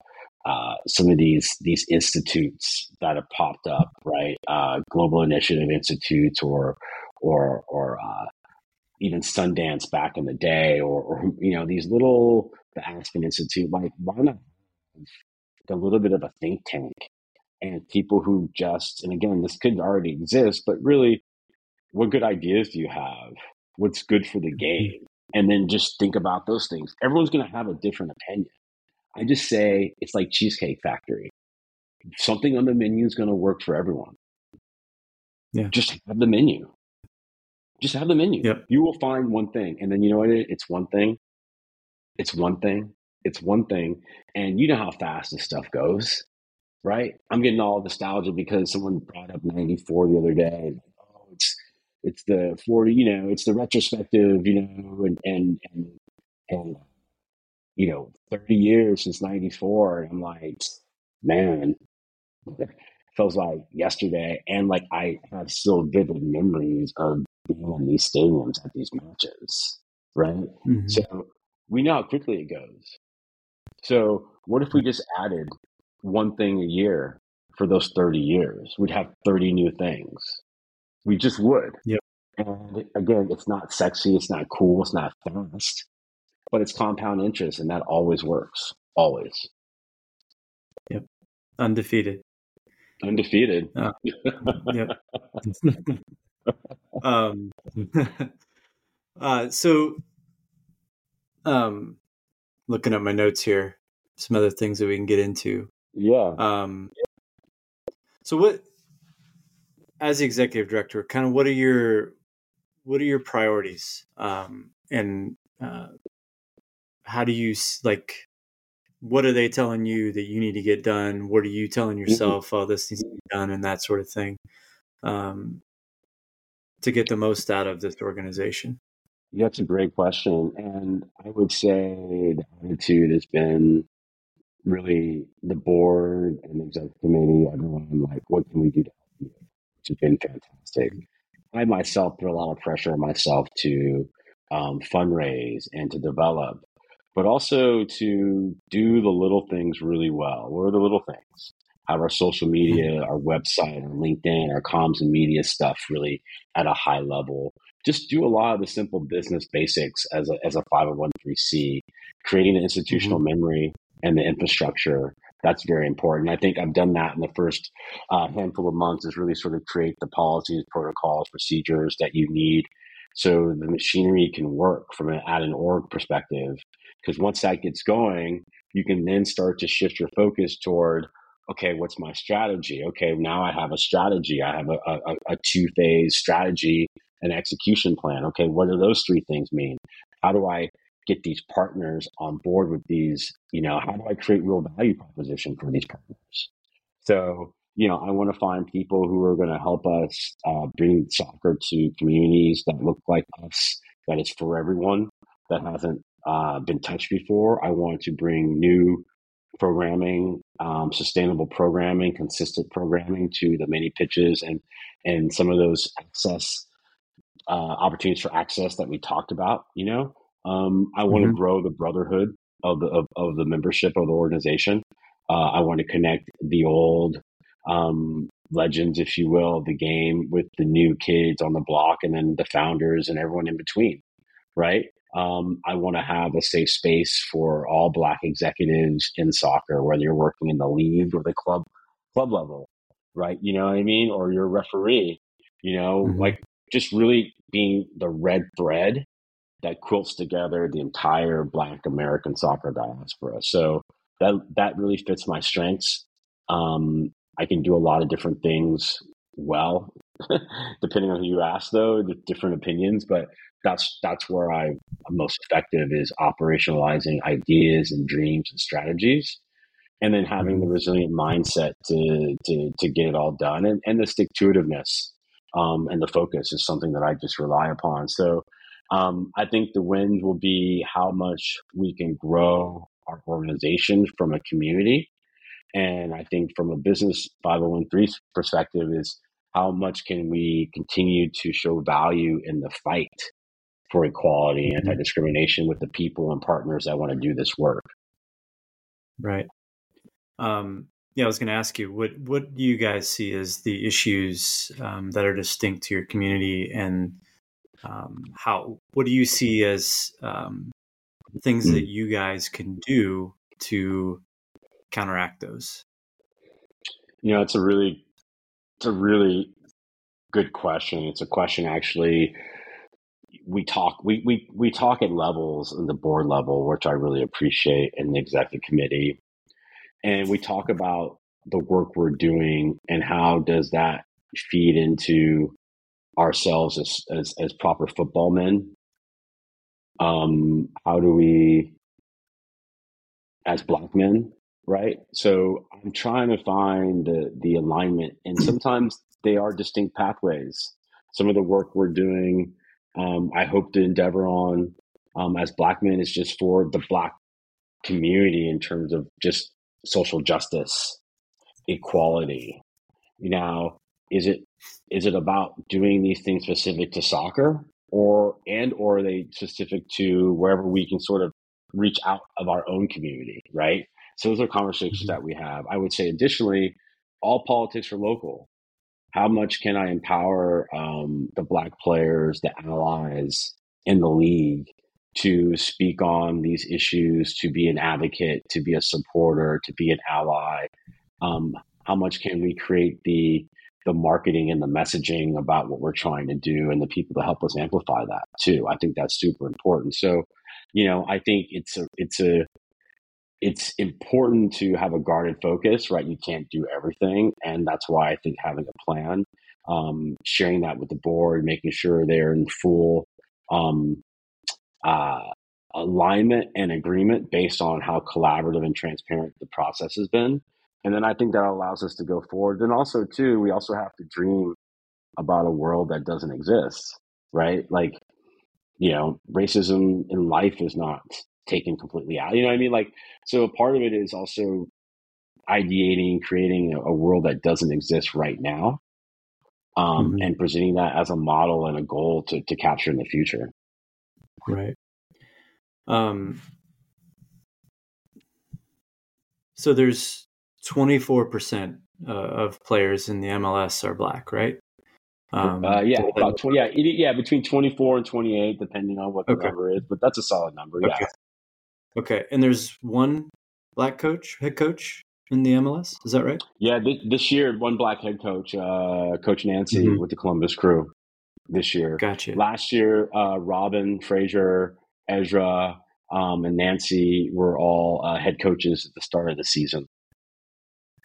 uh, some of these these institutes that have popped up, right? Uh, Global Initiative Institutes or or or uh, even Sundance back in the day, or, or you know these little the Aspen Institute. Like why not a little bit of a think tank and people who just and again this could already exist, but really, what good ideas do you have? What's good for the mm-hmm. game? And then just think about those things. Everyone's going to have a different opinion. I just say it's like Cheesecake Factory. Something on the menu is going to work for everyone. Yeah. Just have the menu. Just have the menu. Yep. You will find one thing. And then you know what? It's one thing. It's one thing. It's one thing. And you know how fast this stuff goes, right? I'm getting all nostalgia because someone brought up 94 the other day. Oh, it's it's the 40, you know, it's the retrospective, you know, and and and, and you know, 30 years since 94. And I'm like, man, [LAUGHS] feels like yesterday. And like I have still vivid memories of being in these stadiums at these matches, right? Mm-hmm. So we know how quickly it goes. So what if we just added one thing a year for those 30 years? We'd have 30 new things. We just would. Yep. And again, it's not sexy, it's not cool, it's not fast, but it's compound interest, and that always works. Always. Yep. Undefeated. Undefeated. Uh, yep. [LAUGHS] [LAUGHS] [LAUGHS] um, [LAUGHS] uh, so, um, looking at my notes here, some other things that we can get into. Yeah. Um, so what, as the executive director, kind of what are your what are your priorities um, and uh, how do you like what are they telling you that you need to get done what are you telling mm-hmm. yourself mm-hmm. oh this needs to be done and that sort of thing um, to get the most out of this organization that's a great question and i would say the attitude has been really the board and the executive committee everyone like what can we do to help you which has been fantastic I myself put a lot of pressure on myself to um, fundraise and to develop, but also to do the little things really well. What are the little things? Have our social media, mm-hmm. our website, our LinkedIn, our comms and media stuff really at a high level. Just do a lot of the simple business basics as a, as a 501c, creating the institutional mm-hmm. memory and the infrastructure that's very important. I think I've done that in the first uh, handful of months is really sort of create the policies, protocols, procedures that you need so the machinery can work from an at an org perspective. Because once that gets going, you can then start to shift your focus toward okay, what's my strategy? Okay, now I have a strategy. I have a, a, a two phase strategy and execution plan. Okay, what do those three things mean? How do I get these partners on board with these, you know, how do I create real value proposition for these partners? So, you know, I want to find people who are going to help us uh, bring soccer to communities that look like us, that is for everyone, that hasn't uh, been touched before. I want to bring new programming, um, sustainable programming, consistent programming to the many pitches and and some of those access uh, opportunities for access that we talked about. You know, um, I want to mm-hmm. grow the brotherhood of the of, of, the membership of the organization. Uh, I want to connect the old um, legends, if you will, of the game with the new kids on the block, and then the founders and everyone in between. Right. Um, I want to have a safe space for all Black executives in soccer, whether you're working in the league or the club club level. Right. You know what I mean? Or you're a referee. You know, mm-hmm. like just really being the red thread that quilts together the entire Black American soccer diaspora. So that that really fits my strengths. Um, I can do a lot of different things well [LAUGHS] depending on who you ask, though, different opinions. But that's that's where I, am most effective is operationalizing ideas and dreams and strategies, and then having the mm-hmm. resilient mindset to to to get it all done, and, and the stick to itiveness um, and the focus is something that I just rely upon. So. Um, I think the wins will be how much we can grow our organization from a community and I think from a business 501 perspective is how much can we continue to show value in the fight for equality and mm-hmm. anti-discrimination with the people and partners that want to do this work. Right. Um, yeah, I was going to ask you what what do you guys see as the issues um, that are distinct to your community, and um, how what do you see as um, things mm. that you guys can do to counteract those? You know, it's a really, it's a really good question. It's a question actually we talk we, we we talk at levels in the board level, which I really appreciate, in the executive committee, and we talk about the work we're doing and how does that feed into ourselves as as, as proper football men. Um, how do we, as black men, right? So I'm trying to find the the alignment, and sometimes they are distinct pathways. Some of the work we're doing, um, I hope to endeavor on um, as Black men is just for the Black community in terms of just social justice, equality. Now, is it is it about doing these things specific to soccer, or and or are they specific to wherever we can sort of reach out of our own community, right? So those are conversations mm-hmm. that we have. I would say additionally, all politics are local. How much can I empower um, the black players, the allies in the league to speak on these issues, to be an advocate, to be a supporter, to be an ally? Um, how much can we create the the marketing and the messaging about what we're trying to do and the people to help us amplify that too? I think that's super important. So, you know, I think it's a it's a it's important to have a guarded focus, right? You can't do everything. And that's why I think having a plan, um, sharing that with the board, making sure they're in full um, uh, alignment and agreement based on how collaborative and transparent the process has been. And then I think that allows us to go forward. Then also, too, we also have to dream about a world that doesn't exist, right? Like, you know, racism in life is not taken completely out. You know what I mean? Like, so part of it is also ideating, creating a, a world that doesn't exist right now, um, mm-hmm. and presenting that as a model and a goal to to capture in the future. Right. Um. So there's 24% uh, of players in the MLS are black, right? Um, uh, yeah, about 20, yeah, yeah, between 24 and 28, depending on what the okay. number is, but that's a solid number. Yeah. Okay, and there's one black coach, head coach in the MLS. Is that right? Yeah, this, this year one black head coach, uh, Coach Nancy mm-hmm. with the Columbus Crew. This year, gotcha. Last year, uh, Robin, Fraser, Ezra, um, and Nancy were all uh, head coaches at the start of the season.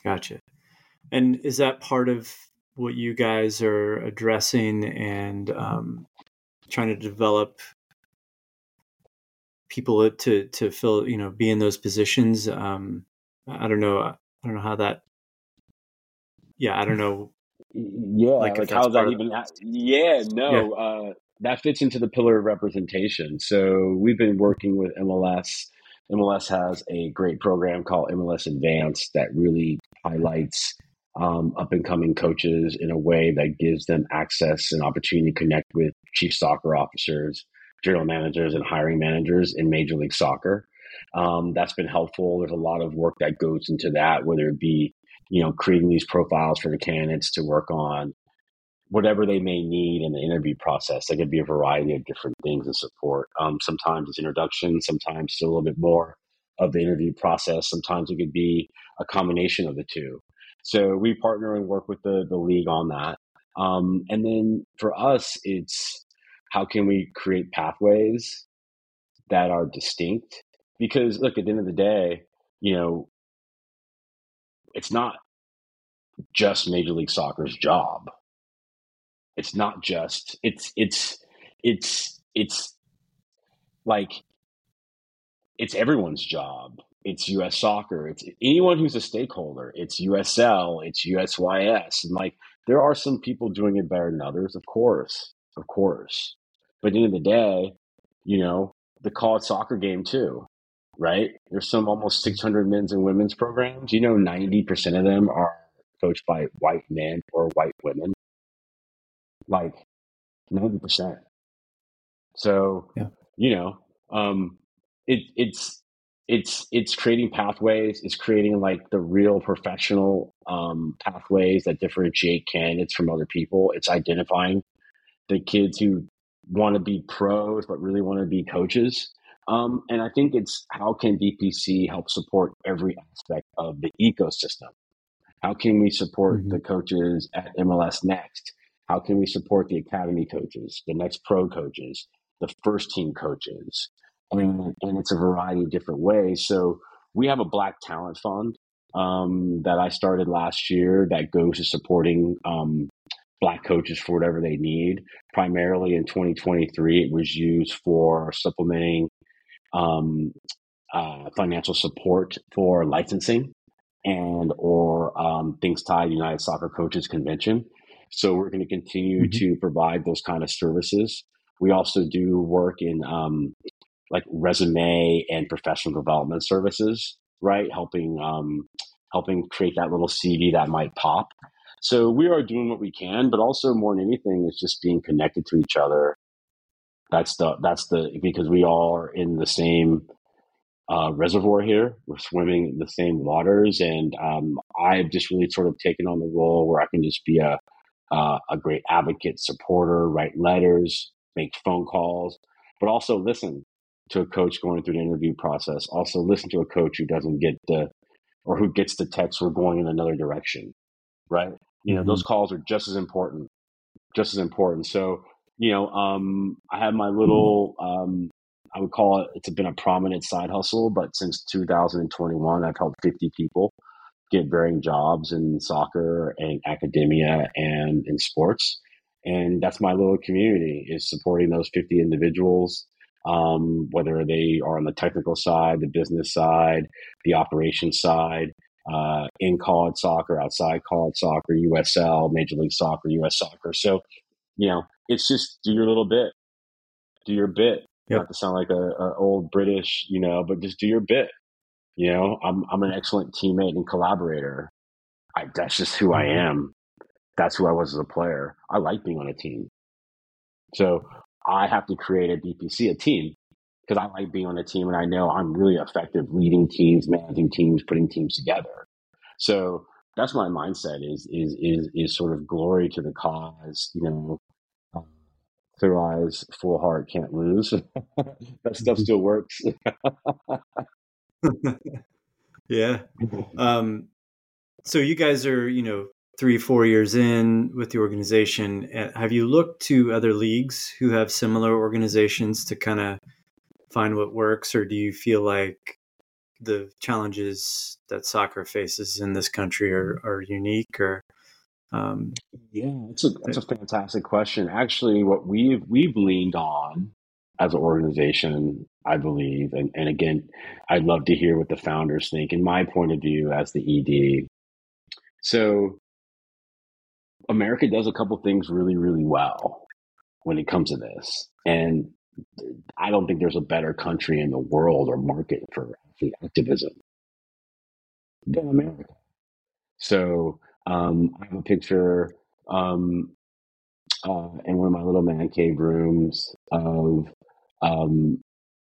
Gotcha. And is that part of what you guys are addressing and um, trying to develop people to to fill you know be in those positions um i don't know i don't know how that yeah i don't know. Yeah like, like how that even yeah no yeah. uh that fits into the pillar of representation. So we've been working with mls mls has a great program called mls advanced that really highlights um, up and coming coaches in a way that gives them access and opportunity to connect with chief soccer officers general managers and hiring managers in Major League Soccer. Um, that's been helpful. There's a lot of work that goes into that, whether it be you know creating these profiles for the candidates to work on whatever they may need in the interview process. There could be a variety of different things and support. Um, sometimes it's introduction, sometimes it's a little bit more of the interview process. Sometimes it could be a combination of the two. So we partner and work with the the league on that. Um, and then for us, it's how can we create pathways that are distinct? Because look, at the end of the day, you know, it's not just Major League Soccer's job. It's not just it's it's it's it's like it's everyone's job. It's U.S. Soccer. It's anyone who's a stakeholder. It's USL. It's USYS, and like there are some people doing it better than others, of course, of course. But at the end of the day, you know, the college soccer game too, right? There's some almost 600 men's and women's programs. You know, 90% of them are coached by white men or white women. Like 90%. So, yeah. you know, um, it, it's, it's it's creating pathways it's creating like the real professional um, pathways that differentiate candidates from other people it's identifying the kids who want to be pros but really want to be coaches um, and i think it's how can BPC help support every aspect of the ecosystem how can we support mm-hmm. the coaches at mls next how can we support the academy coaches the next pro coaches the first team coaches and, and it's a variety of different ways. So we have a Black Talent Fund um, that I started last year that goes to supporting um, Black coaches for whatever they need. Primarily in 2023, it was used for supplementing um, uh, financial support for licensing and or um, things tied to United Soccer Coaches Convention. So we're going to continue mm-hmm. to provide those kind of services. We also do work in um, like resume and professional development services, right? Helping um, helping create that little CV that might pop. So we are doing what we can, but also more than anything is just being connected to each other. That's the that's the because we all are in the same uh, reservoir here. We're swimming in the same waters, and um, I've just really sort of taken on the role where I can just be a uh, a great advocate, supporter, write letters, make phone calls, but also listen to a coach going through the interview process. Also, listen to a coach who doesn't get the or who gets the text we're going in another direction, right? You know, mm-hmm. those calls are just as important, just as important. So, you know, um, I have my little, um, I would call it, it's been a prominent side hustle, but since 2021, I've helped 50 people get varying jobs in soccer and academia and in sports. And that's my little community is supporting those 50 individuals um, whether they are on the technical side, the business side, the operations side, uh, in college soccer, outside college soccer, USL, Major League Soccer, US Soccer. So, you know, it's just do your little bit, do your bit. Yep. Not to sound like a, a old British, you know, but just do your bit. You know, I'm I'm an excellent teammate and collaborator. I, that's just who I mm-hmm. am. That's who I was as a player. I like being on a team. So I have to create a BPC, a team, because I like being on a team and I know I'm really effective leading teams, managing teams, putting teams together. So that's my mindset is is is is sort of glory to the cause, you know. Um, clear eyes, full heart, can't lose. [LAUGHS] that stuff still works. [LAUGHS] yeah. Um, so you guys are, you know, three, four years in with the organization, uh, have you looked to other leagues who have similar organizations to kind of find what works, or do you feel like the challenges that soccer faces in this country are, are unique or? Um, yeah, it's a, that's a fantastic question. Actually, what we've we've leaned on as an organization, I believe, and, and again, I'd love to hear what the founders think. In my point of view, as the ED, so America does a couple things really, really well when it comes to this. And I don't think there's a better country in the world or market for athlete activism than America. So um, I have a picture um, uh, in one of my little man cave rooms of um,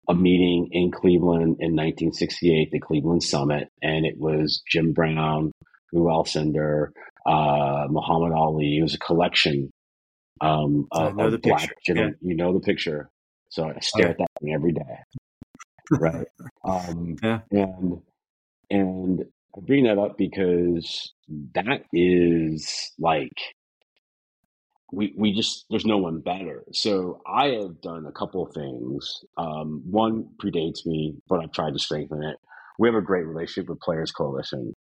a meeting in Cleveland in 1968, the Cleveland Summit, and it was Jim Brown, Lou Alcindor, uh, Muhammad Ali. It was a collection um, of, of black. Yeah. You know the picture. So I stare at that thing every day. Right. [LAUGHS] um, yeah. And and I bring that up because that is like we we just there's no one better. So I have done a couple of things. Um, one predates me, but I've tried to strengthen it. We have a great relationship with Players Coalition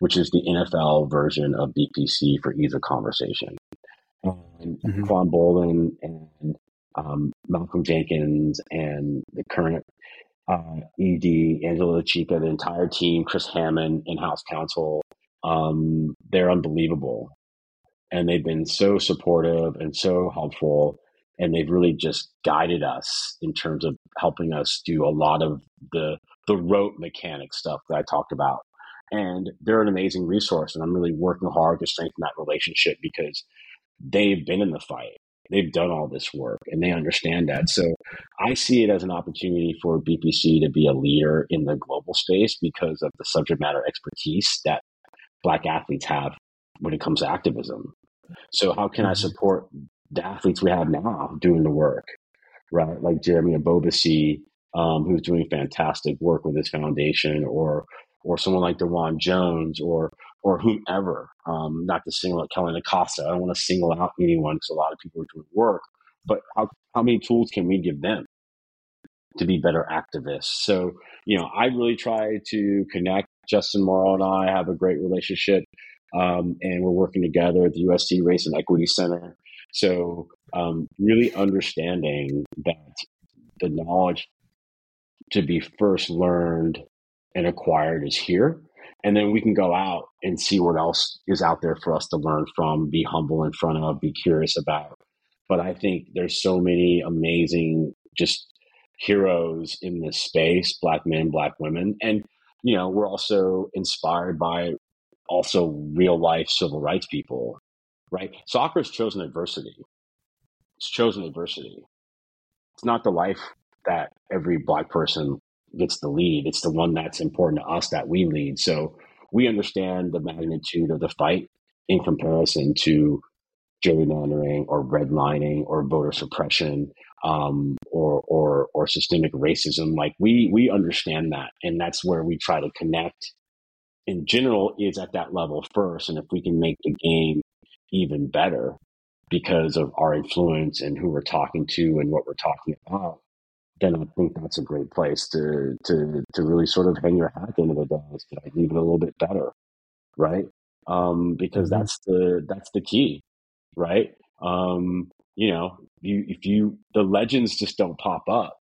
which is the NFL version of BPC for ease of conversation. and mm-hmm. Quan Boldin and um, Malcolm Jenkins and the current uh, ED, Angela Chica, the entire team, Chris Hammond, in-house counsel. Um, they're unbelievable, and they've been so supportive and so helpful, and they've really just guided us in terms of helping us do a lot of the the rote mechanic stuff that I talked about. And they're an amazing resource, and I'm really working hard to strengthen that relationship because they've been in the fight they've done all this work and they understand that. So I see it as an opportunity for BPC to be a leader in the global space because of the subject matter expertise that black athletes have when it comes to activism. So how can I mm-hmm. support the athletes we have now doing the work, right? Like Jeremy Ebobisse, um, who's doing fantastic work with his foundation, or or someone like DeJuan Jones, or or whomever. Um, not to single out Kellyn Acosta. I don't want to single out anyone because a lot of people are doing work. But how how many tools can we give them to be better activists? So you know, I really try to connect. Justin Morrow and I have a great relationship, um, and we're working together at the USC Race and Equity Center. So um, really understanding that the knowledge to be first learned and acquired is here and then we can go out and see what else is out there for us to learn from be humble in front of be curious about. But i think there's so many amazing just heroes in this space black men black women. And you know we're also inspired by also real life civil rights people right? Soccer has chosen adversity. It's chosen adversity. It's not the life that every black person gets the lead. It's the one that's important to us that we lead. So we understand the magnitude of the fight in comparison to gerrymandering or redlining or voter suppression um, or, or or systemic racism. Like we we understand that, and that's where we try to connect. In general, is at that level first, and if we can make the game even better because of our influence and who we're talking to and what we're talking about, then I think that's a great place to to to really sort of hang your hat at the end of the day. Is I leave it a little bit better, right? Um, because mm-hmm. that's the that's the key, right? Um, you know, you if you the legends just don't pop up.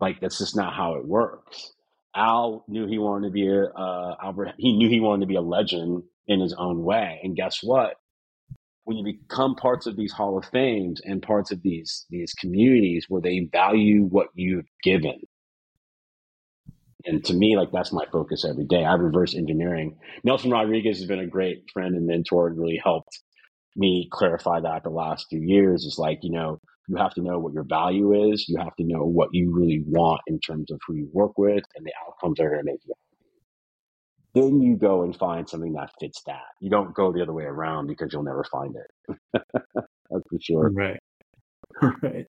Like that's just not how it works. Al knew he wanted to be a uh, Albert. He knew he wanted to be a legend in his own way, and guess what? When you become parts of these hall of fames and parts of these these communities where they value what you've given. And to me like that's my focus every day. I reverse engineering. Nelson rodriguez has been a great friend and mentor and really helped me clarify that the last few years. Is like you know you have to know what your value is. You have to know what you really want in terms of who you work with and the outcomes that are going to make you then you go and find something that fits that. You don't go the other way around because you'll never find it. [LAUGHS] That's for sure. Right. [LAUGHS] Right.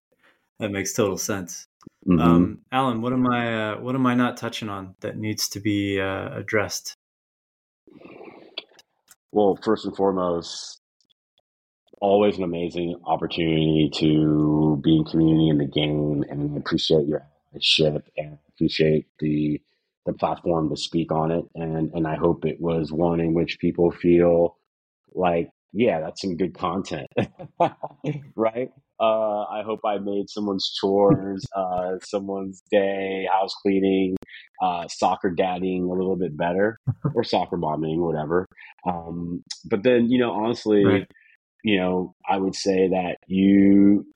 That makes total sense. Mm-hmm. Um, Allen, what am I uh, what am I not touching on that needs to be uh, addressed? Well, first and foremost, always an amazing opportunity to be in community in the game, and appreciate your allyship and appreciate the the platform to speak on it. And, and I hope it was one in which people feel like, yeah, that's some good content, [LAUGHS] right? Uh, I hope I made someone's chores, [LAUGHS] uh, someone's day, house cleaning, uh, soccer daddying a little bit better, or [LAUGHS] soccer bombing, whatever. Um, but then, you know, honestly, right. you know, I would say that you,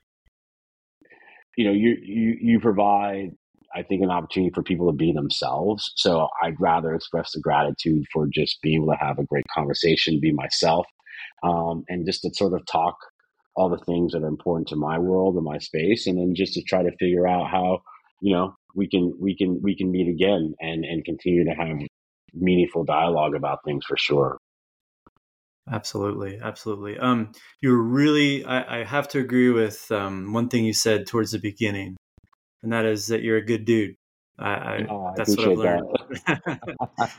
you know, you you you provide I think, an opportunity for people to be themselves. So I'd rather express the gratitude for just being able to have a great conversation, be myself, um, and just to sort of talk all the things that are important to my world and my space, and then just to try to figure out how you know we can we can we can meet again and and continue to have meaningful dialogue about things for sure. Absolutely, absolutely. Um, you were really. I, I have to agree with um, one thing you said towards the beginning and that is that you're a good dude. I, I, oh, that's what I've learned. [LAUGHS]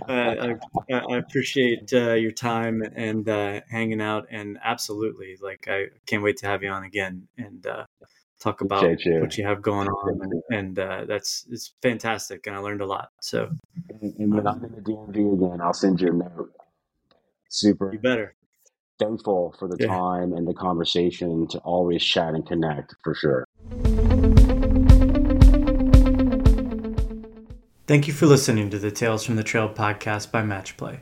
I, I, appreciate uh, your time and uh, hanging out, and absolutely, like I can't wait to have you on again and uh, talk about you. what you have going on, and, and uh, that's it's fantastic, and I learned a lot. So, and, and when um, I'm in the DMV again, I'll send you a note. Super. You better. thankful for the Yeah. time and the conversation to always chat and connect for sure. Thank you for listening to the Tales from the Trail podcast by Matchplay.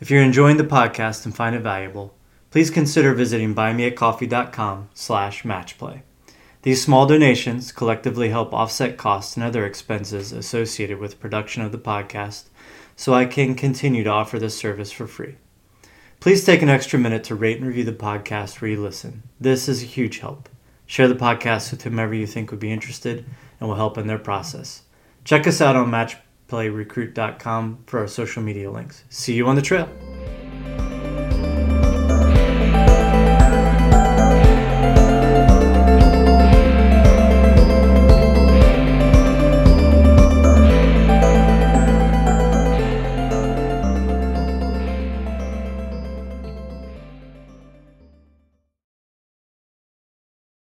If you're enjoying the podcast and find it valuable, please consider visiting buymeacoffee.com slash matchplay. These small donations collectively help offset costs and other expenses associated with production of the podcast so I can continue to offer this service for free. Please take an extra minute to rate and review the podcast where you listen. This is a huge help. Share the podcast with whomever you think would be interested and will help in their process. Check us out on matchplayrecruit.com for our social media links. See you on the trail.